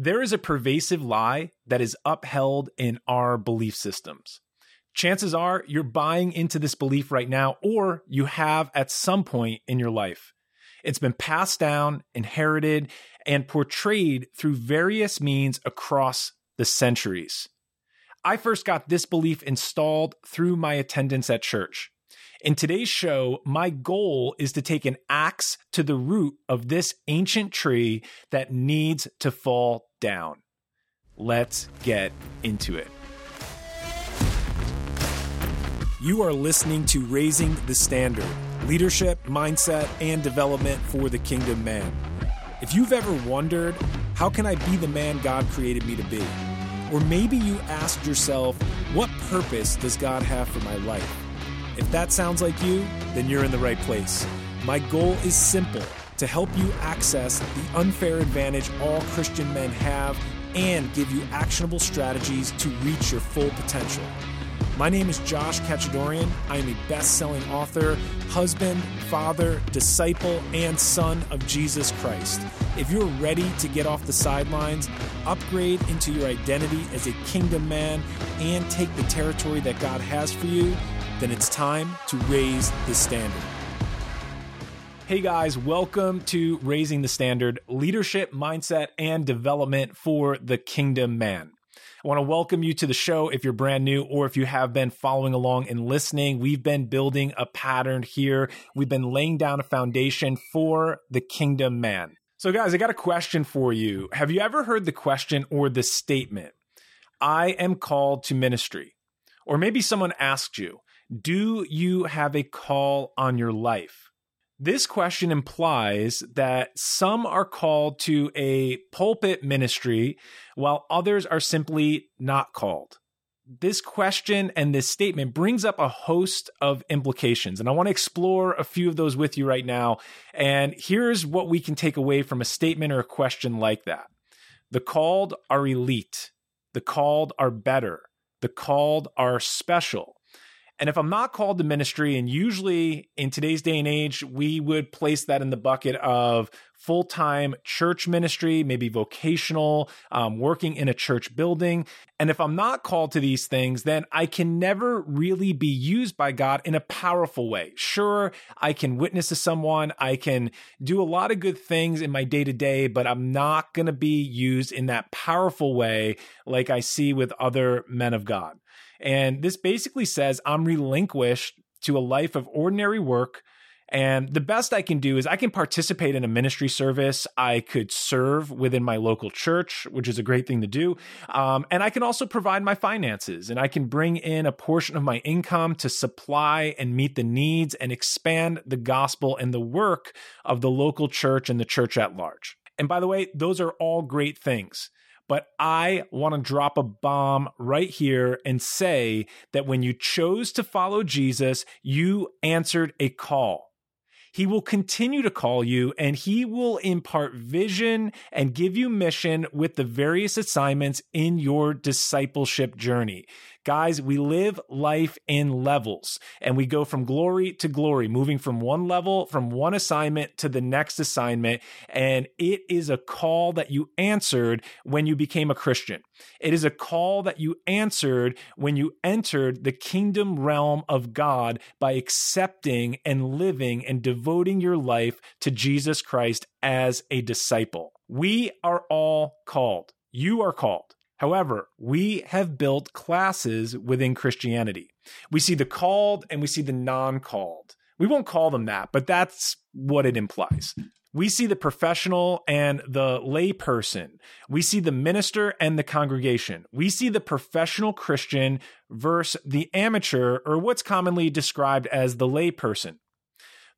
There is a pervasive lie that is upheld in our belief systems. Chances are you're buying into this belief right now, or you have at some point in your life. It's been passed down, inherited, and portrayed through various means across the centuries. I first got this belief installed through my attendance at church. In today's show, my goal is to take an axe to the root of this ancient tree that needs to fall down. Let's get into it. You are listening to Raising the Standard Leadership, Mindset, and Development for the Kingdom Man. If you've ever wondered, how can I be the man God created me to be? Or maybe you asked yourself, what purpose does God have for my life? If that sounds like you, then you're in the right place. My goal is simple to help you access the unfair advantage all Christian men have and give you actionable strategies to reach your full potential. My name is Josh Kachadorian. I am a best selling author, husband, father, disciple, and son of Jesus Christ. If you're ready to get off the sidelines, upgrade into your identity as a kingdom man, and take the territory that God has for you, then it's time to raise the standard. Hey guys, welcome to Raising the Standard Leadership, Mindset, and Development for the Kingdom Man. I want to welcome you to the show if you're brand new or if you have been following along and listening. We've been building a pattern here. We've been laying down a foundation for the kingdom man. So, guys, I got a question for you. Have you ever heard the question or the statement, I am called to ministry? Or maybe someone asked you, Do you have a call on your life? This question implies that some are called to a pulpit ministry while others are simply not called. This question and this statement brings up a host of implications, and I want to explore a few of those with you right now. And here's what we can take away from a statement or a question like that The called are elite, the called are better, the called are special. And if I'm not called to ministry, and usually in today's day and age, we would place that in the bucket of full time church ministry, maybe vocational, um, working in a church building. And if I'm not called to these things, then I can never really be used by God in a powerful way. Sure, I can witness to someone, I can do a lot of good things in my day to day, but I'm not going to be used in that powerful way like I see with other men of God. And this basically says I'm relinquished to a life of ordinary work. And the best I can do is I can participate in a ministry service. I could serve within my local church, which is a great thing to do. Um, and I can also provide my finances and I can bring in a portion of my income to supply and meet the needs and expand the gospel and the work of the local church and the church at large. And by the way, those are all great things. But I want to drop a bomb right here and say that when you chose to follow Jesus, you answered a call. He will continue to call you and he will impart vision and give you mission with the various assignments in your discipleship journey. Guys, we live life in levels and we go from glory to glory, moving from one level, from one assignment to the next assignment. And it is a call that you answered when you became a Christian. It is a call that you answered when you entered the kingdom realm of God by accepting and living and devoting your life to Jesus Christ as a disciple. We are all called. You are called. However, we have built classes within Christianity. We see the called and we see the non called. We won't call them that, but that's what it implies. We see the professional and the layperson. We see the minister and the congregation. We see the professional Christian versus the amateur, or what's commonly described as the layperson.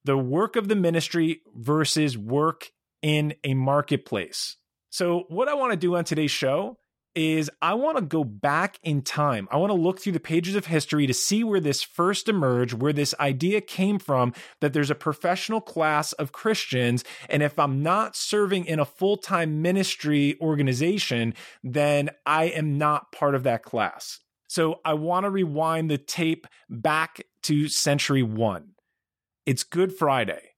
The work of the ministry versus work in a marketplace. So, what I want to do on today's show is I want to go back in time. I want to look through the pages of history to see where this first emerged, where this idea came from that there's a professional class of Christians. And if I'm not serving in a full time ministry organization, then I am not part of that class. So I want to rewind the tape back to century one. It's Good Friday.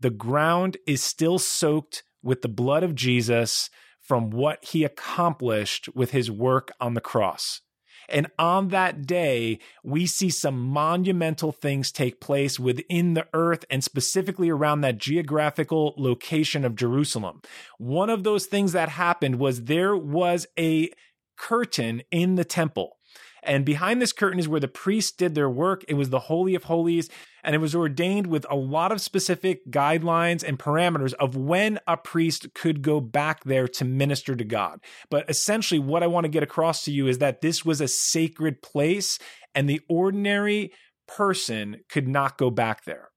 The ground is still soaked with the blood of Jesus from what he accomplished with his work on the cross. And on that day, we see some monumental things take place within the earth and specifically around that geographical location of Jerusalem. One of those things that happened was there was a curtain in the temple. And behind this curtain is where the priests did their work. It was the Holy of Holies, and it was ordained with a lot of specific guidelines and parameters of when a priest could go back there to minister to God. But essentially, what I want to get across to you is that this was a sacred place, and the ordinary person could not go back there.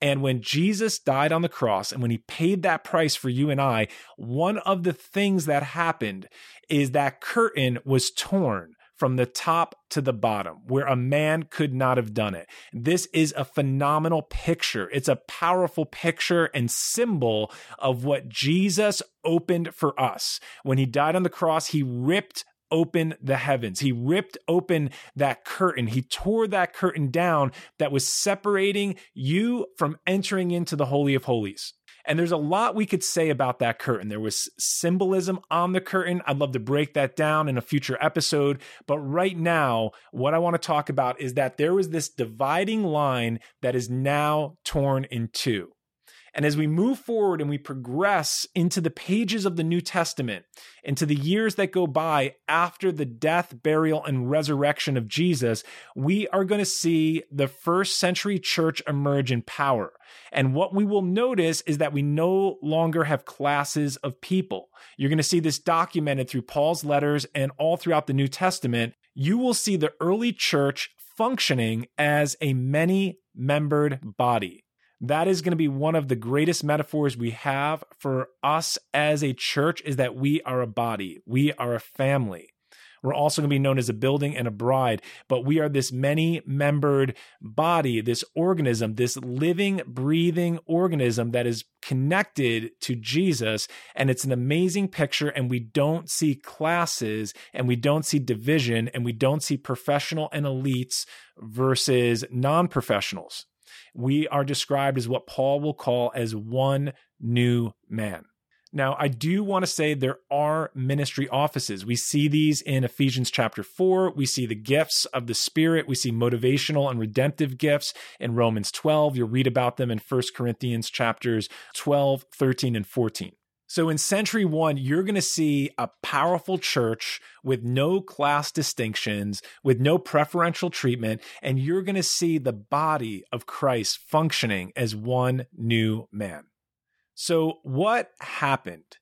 And when Jesus died on the cross and when he paid that price for you and I, one of the things that happened is that curtain was torn from the top to the bottom, where a man could not have done it. This is a phenomenal picture. It's a powerful picture and symbol of what Jesus opened for us. When he died on the cross, he ripped open the heavens. He ripped open that curtain. He tore that curtain down that was separating you from entering into the Holy of Holies. And there's a lot we could say about that curtain. There was symbolism on the curtain. I'd love to break that down in a future episode. But right now, what I want to talk about is that there was this dividing line that is now torn in two. And as we move forward and we progress into the pages of the New Testament, into the years that go by after the death, burial, and resurrection of Jesus, we are going to see the first century church emerge in power. And what we will notice is that we no longer have classes of people. You're going to see this documented through Paul's letters and all throughout the New Testament. You will see the early church functioning as a many membered body. That is going to be one of the greatest metaphors we have for us as a church is that we are a body. We are a family. We're also going to be known as a building and a bride, but we are this many membered body, this organism, this living, breathing organism that is connected to Jesus. And it's an amazing picture. And we don't see classes and we don't see division and we don't see professional and elites versus non professionals we are described as what Paul will call as one new man. Now, I do want to say there are ministry offices. We see these in Ephesians chapter 4. We see the gifts of the Spirit. We see motivational and redemptive gifts in Romans 12. You'll read about them in 1 Corinthians chapters 12, 13, and 14. So in century one, you're going to see a powerful church with no class distinctions, with no preferential treatment, and you're going to see the body of Christ functioning as one new man. So, what happened?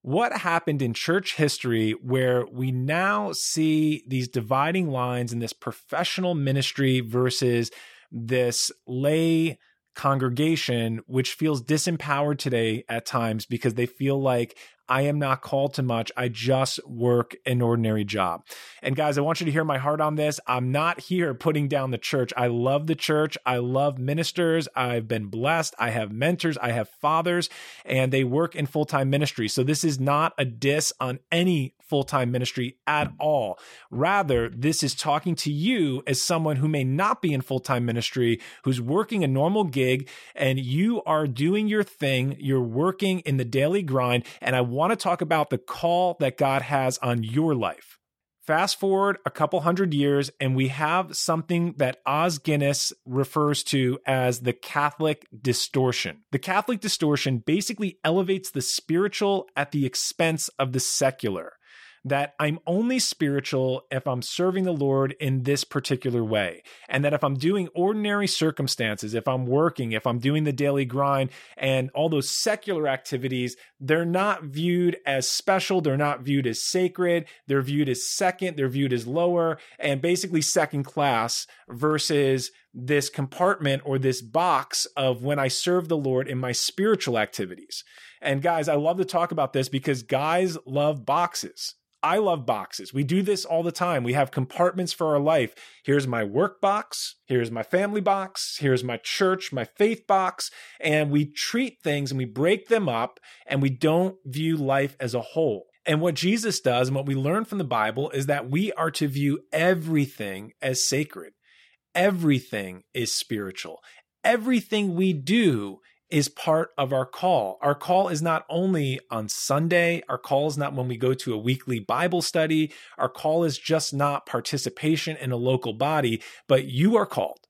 What happened in church history where we now see these dividing lines in this professional ministry versus this lay congregation, which feels disempowered today at times because they feel like I am not called to much. I just work an ordinary job. And guys, I want you to hear my heart on this. I'm not here putting down the church. I love the church. I love ministers. I've been blessed. I have mentors. I have fathers, and they work in full time ministry. So this is not a diss on any full time ministry at all. Rather, this is talking to you as someone who may not be in full time ministry, who's working a normal gig, and you are doing your thing. You're working in the daily grind. And I want want to talk about the call that God has on your life. Fast forward a couple hundred years, and we have something that Os Guinness refers to as the Catholic distortion. The Catholic distortion basically elevates the spiritual at the expense of the secular that I'm only spiritual if I'm serving the Lord in this particular way. And that if I'm doing ordinary circumstances, if I'm working, if I'm doing the daily grind and all those secular activities, they're not viewed as special. They're not viewed as sacred. They're viewed as second. They're viewed as lower and basically second class versus this compartment or this box of when I serve the Lord in my spiritual activities. And guys, I love to talk about this because guys love boxes. I love boxes. We do this all the time. We have compartments for our life. Here's my work box. Here's my family box. Here's my church, my faith box. And we treat things and we break them up and we don't view life as a whole. And what Jesus does and what we learn from the Bible is that we are to view everything as sacred. Everything is spiritual. Everything we do is part of our call. Our call is not only on Sunday, our call is not when we go to a weekly Bible study, our call is just not participation in a local body, but you are called.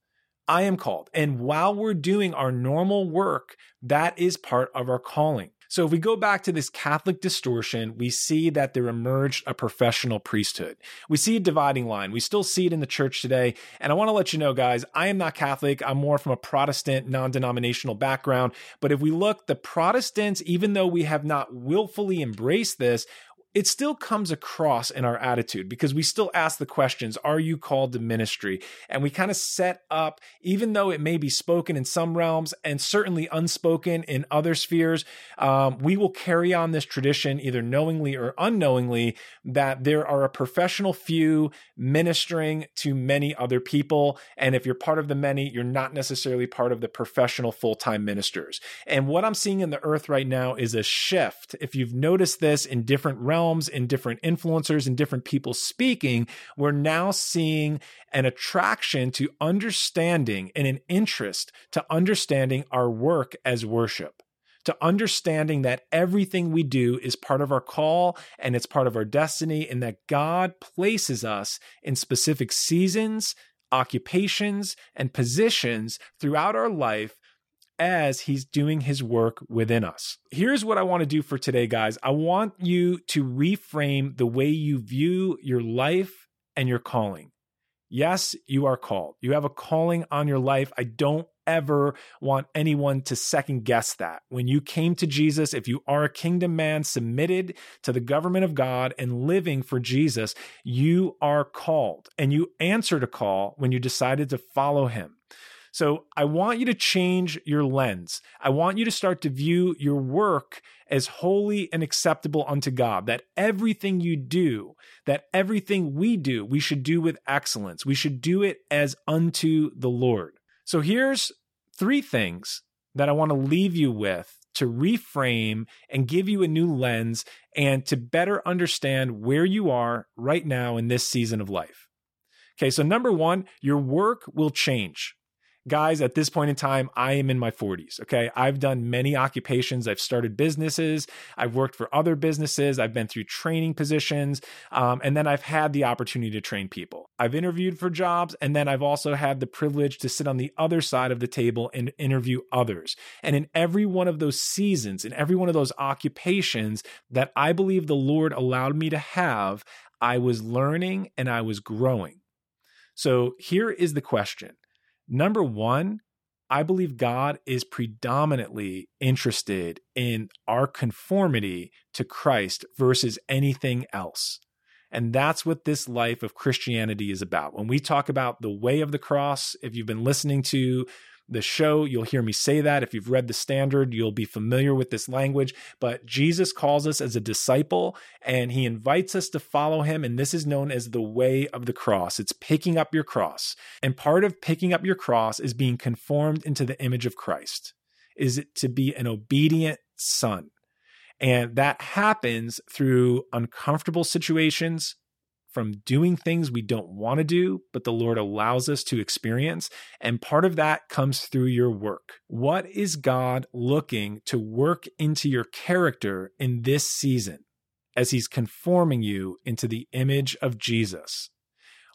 I am called. And while we're doing our normal work, that is part of our calling. So if we go back to this Catholic distortion, we see that there emerged a professional priesthood. We see a dividing line. We still see it in the church today. And I want to let you know, guys, I am not Catholic. I'm more from a Protestant, non denominational background. But if we look, the Protestants, even though we have not willfully embraced this, it still comes across in our attitude because we still ask the questions Are you called to ministry? And we kind of set up, even though it may be spoken in some realms and certainly unspoken in other spheres, um, we will carry on this tradition either knowingly or unknowingly that there are a professional few ministering to many other people. And if you're part of the many, you're not necessarily part of the professional full time ministers. And what I'm seeing in the earth right now is a shift. If you've noticed this in different realms, realms and different influencers and different people speaking, we're now seeing an attraction to understanding and an interest to understanding our work as worship to understanding that everything we do is part of our call and it's part of our destiny, and that God places us in specific seasons, occupations, and positions throughout our life as he's doing his work within us. Here's what I want to do for today, guys. I want you to reframe the way you view your life and your calling. Yes, you are called. You have a calling on your life. I don't ever want anyone to second guess that. When you came to Jesus, if you are a kingdom man submitted to the government of God and living for Jesus, you are called and you answered a call when you decided to follow him. So I want you to change your lens. I want you to start to view your work as holy and acceptable unto God, that everything you do, that everything we do, we should do with excellence. We should do it as unto the Lord. So here's three things that I want to leave you with to reframe and give you a new lens and to better understand where you are right now in this season of life. Okay, so number one, your work will change guys, at this point in time, I am in my 40s. Okay. I've done many occupations. I've started businesses. I've worked for other businesses. I've been through training positions. Um, and then I've had the opportunity to train people. I've interviewed for jobs. And then I've also had the privilege to sit on the other side of the table and interview others. And in every one of those seasons, in every one of those occupations that I believe the Lord allowed me to have, I was learning and I was growing. So here is the question Number one, I believe God is predominantly interested in our conformity to Christ versus anything else. And that's what this life of Christianity is about. When we talk about the way of the cross, if you've been listening to the show, you'll hear me say that. If you've read the standard, you'll be familiar with this language. But Jesus calls us as a disciple and he invites us to follow him. And this is known as the way of the cross. It's picking up your cross. And part of picking up your cross is being conformed into the image of Christ, is it to be an obedient son. And that happens through uncomfortable situations, from doing things we don't want to do, but the Lord allows us to experience. And part of that comes through your work. What is God looking to work into your character in this season as He's conforming you into the image of Jesus?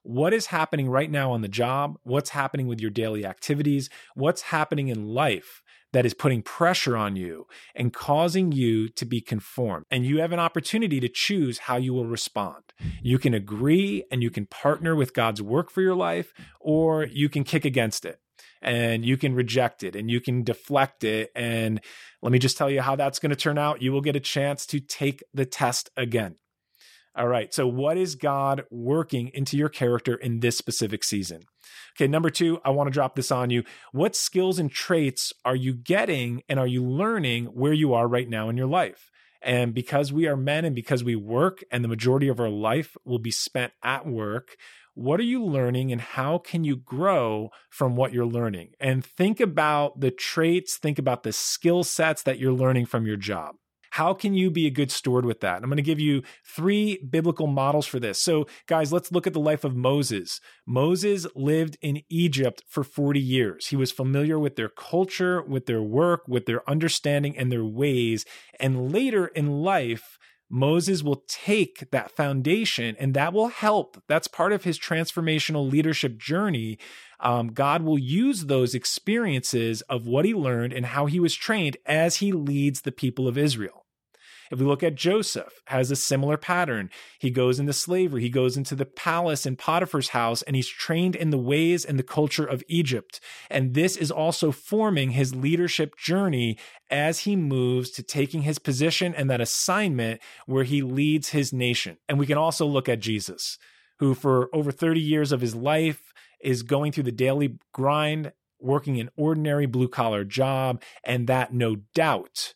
What is happening right now on the job? What's happening with your daily activities? What's happening in life that is putting pressure on you and causing you to be conformed. And you have an opportunity to choose how you will respond. You can agree and you can partner with God's work for your life, or you can kick against it and you can reject it and you can deflect it. And let me just tell you how that's going to turn out. You will get a chance to take the test again. All right. So, what is God working into your character in this specific season? Okay. Number two, I want to drop this on you. What skills and traits are you getting and are you learning where you are right now in your life? And because we are men and because we work and the majority of our life will be spent at work, what are you learning and how can you grow from what you're learning? And think about the traits, think about the skill sets that you're learning from your job. How can you be a good steward with that? I'm going to give you three biblical models for this. So, guys, let's look at the life of Moses. Moses lived in Egypt for 40 years. He was familiar with their culture, with their work, with their understanding and their ways. And later in life, Moses will take that foundation and that will help. That's part of his transformational leadership journey. Um, God will use those experiences of what he learned and how he was trained as he leads the people of Israel. If we look at Joseph, has a similar pattern. He goes into slavery, he goes into the palace in Potiphar's house, and he's trained in the ways and the culture of Egypt. And this is also forming his leadership journey as he moves to taking his position and that assignment where he leads his nation. And we can also look at Jesus, who for over 30 years of his life is going through the daily grind, working an ordinary blue collar job, and that no doubt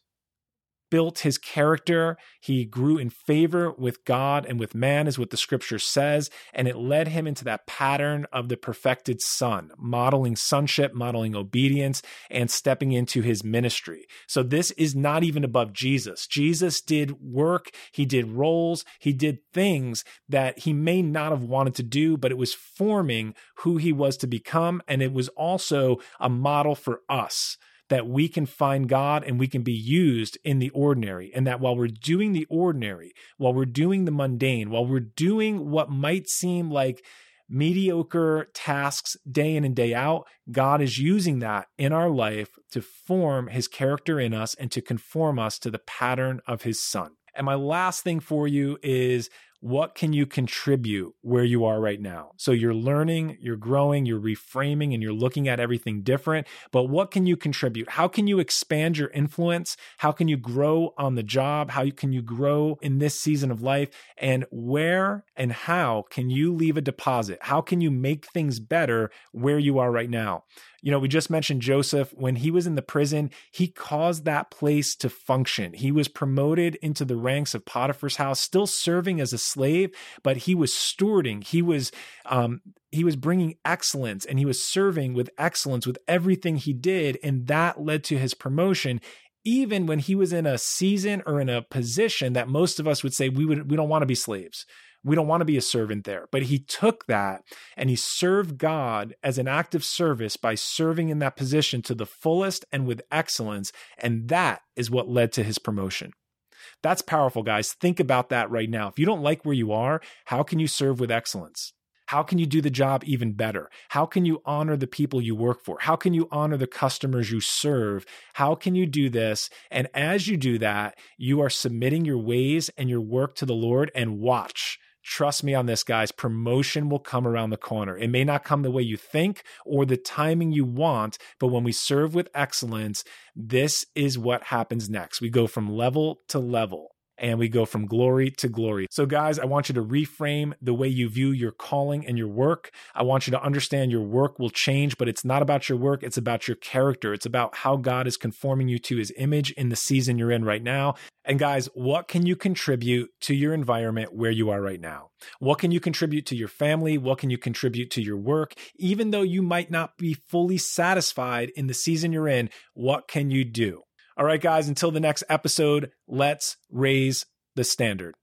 built his character. He grew in favor with God and with man, is what the scripture says. And it led him into that pattern of the perfected son, modeling sonship, modeling obedience, and stepping into his ministry. So this is not even above Jesus. Jesus did work, he did roles, he did things that he may not have wanted to do, but it was forming who he was to become. And it was also a model for us that we can find God and we can be used in the ordinary. And that while we're doing the ordinary, while we're doing the mundane, while we're doing what might seem like mediocre tasks day in and day out, God is using that in our life to form his character in us and to conform us to the pattern of his son. And my last thing for you is what can you contribute where you are right now? So you're learning, you're growing, you're reframing, and you're looking at everything different. But what can you contribute? How can you expand your influence? How can you grow on the job? How can you grow in this season of life? And where and how can you leave a deposit? How can you make things better where you are right now? You know, we just mentioned Joseph. When he was in the prison, he caused that place to function. He was promoted into the ranks of Potiphar's house, still serving as a slave, but he was stewarding. He was, um, he was bringing excellence and he was serving with excellence with everything he did. And that led to his promotion even when he was in a season or in a position that most of us would say we would we don't want to be slaves we don't want to be a servant there. But he took that and he served God as an act of service by serving in that position to the fullest and with excellence. And that is what led to his promotion. That's powerful, guys. Think about that right now. If you don't like where you are, how can you serve with excellence? How can you do the job even better? How can you honor the people you work for? How can you honor the customers you serve? How can you do this? And as you do that, you are submitting your ways and your work to the Lord and watch Trust me on this, guys. Promotion will come around the corner. It may not come the way you think or the timing you want, but when we serve with excellence, this is what happens next. We go from level to level and we go from glory to glory. So, guys, I want you to reframe the way you view your calling and your work. I want you to understand your work will change, but it's not about your work, it's about your character. It's about how God is conforming you to his image in the season you're in right now. And, guys, what can you contribute to your environment where you are right now? What can you contribute to your family? What can you contribute to your work? Even though you might not be fully satisfied in the season you're in, what can you do? All right, guys, until the next episode, let's raise the standard.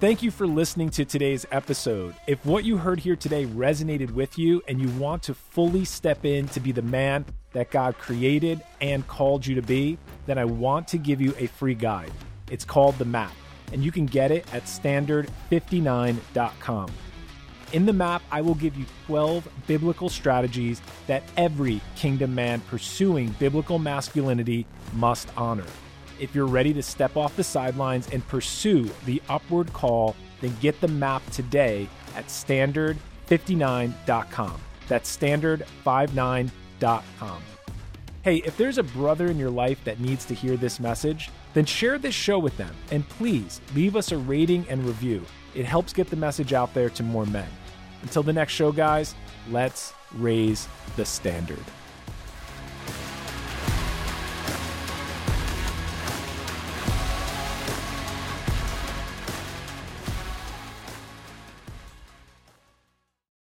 Thank you for listening to today's episode. If what you heard here today resonated with you and you want to fully step in to be the man that God created and called you to be, then I want to give you a free guide. It's called The Map, and you can get it at standard59.com. In the map, I will give you 12 biblical strategies that every kingdom man pursuing biblical masculinity must honor. If you're ready to step off the sidelines and pursue the upward call, then get the map today at standard59.com. That's standard59.com. Hey, if there's a brother in your life that needs to hear this message, then share this show with them and please leave us a rating and review. It helps get the message out there to more men. Until the next show, guys, let's raise the standard.